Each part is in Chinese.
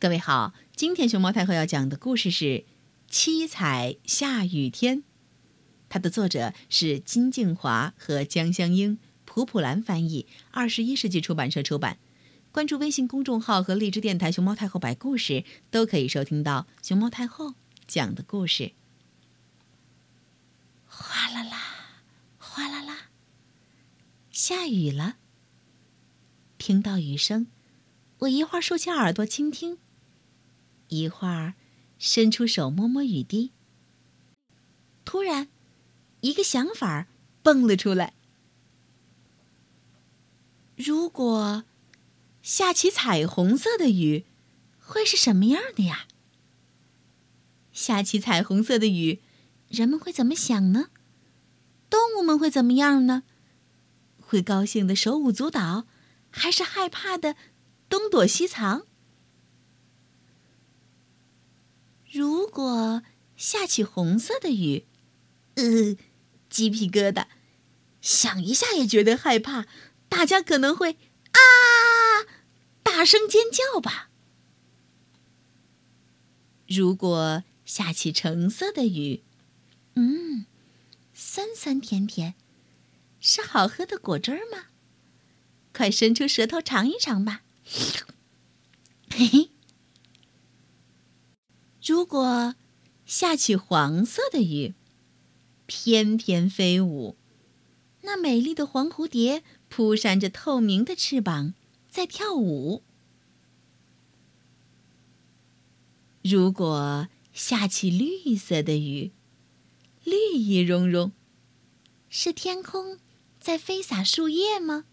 各位好，今天熊猫太后要讲的故事是《七彩下雨天》，它的作者是金静华和江香英，蒲蒲兰翻译，二十一世纪出版社出版。关注微信公众号和荔枝电台“熊猫太后摆故事”，都可以收听到熊猫太后讲的故事。哗啦啦，哗啦啦，下雨了。听到雨声，我一会儿竖起耳朵倾听，一会儿伸出手摸摸雨滴。突然，一个想法蹦了出来：如果下起彩虹色的雨，会是什么样的呀？下起彩虹色的雨，人们会怎么想呢？动物们会怎么样呢？会高兴的手舞足蹈？还是害怕的，东躲西藏。如果下起红色的雨，呃，鸡皮疙瘩，想一下也觉得害怕。大家可能会啊，大声尖叫吧。如果下起橙色的雨，嗯，酸酸甜甜，是好喝的果汁吗？快伸出舌头尝一尝吧！嘿嘿。如果下起黄色的雨，翩翩飞舞，那美丽的黄蝴蝶扑扇着透明的翅膀，在跳舞。如果下起绿色的雨，绿意融融，是天空在飞洒树叶吗？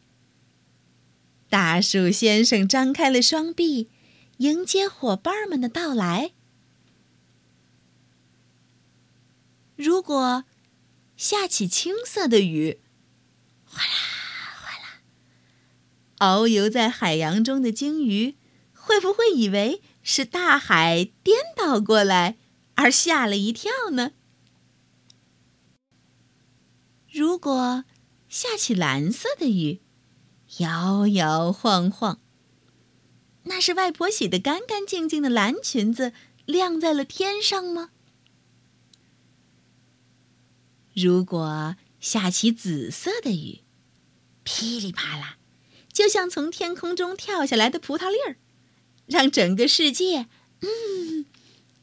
大树先生张开了双臂，迎接伙伴们的到来。如果下起青色的雨，哗啦哗啦，遨游在海洋中的鲸鱼会不会以为是大海颠倒过来而吓了一跳呢？如果下起蓝色的雨，摇摇晃晃，那是外婆洗的干干净净的蓝裙子晾在了天上吗？如果下起紫色的雨，噼里啪啦，就像从天空中跳下来的葡萄粒儿，让整个世界，嗯，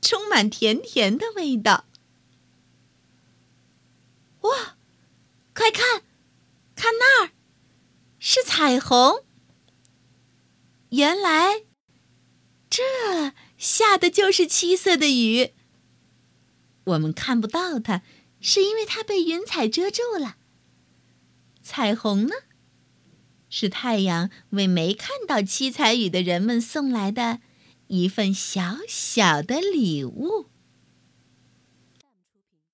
充满甜甜的味道。哇，快看，看那儿！是彩虹。原来，这下的就是七色的雨。我们看不到它，是因为它被云彩遮住了。彩虹呢，是太阳为没看到七彩雨的人们送来的一份小小的礼物。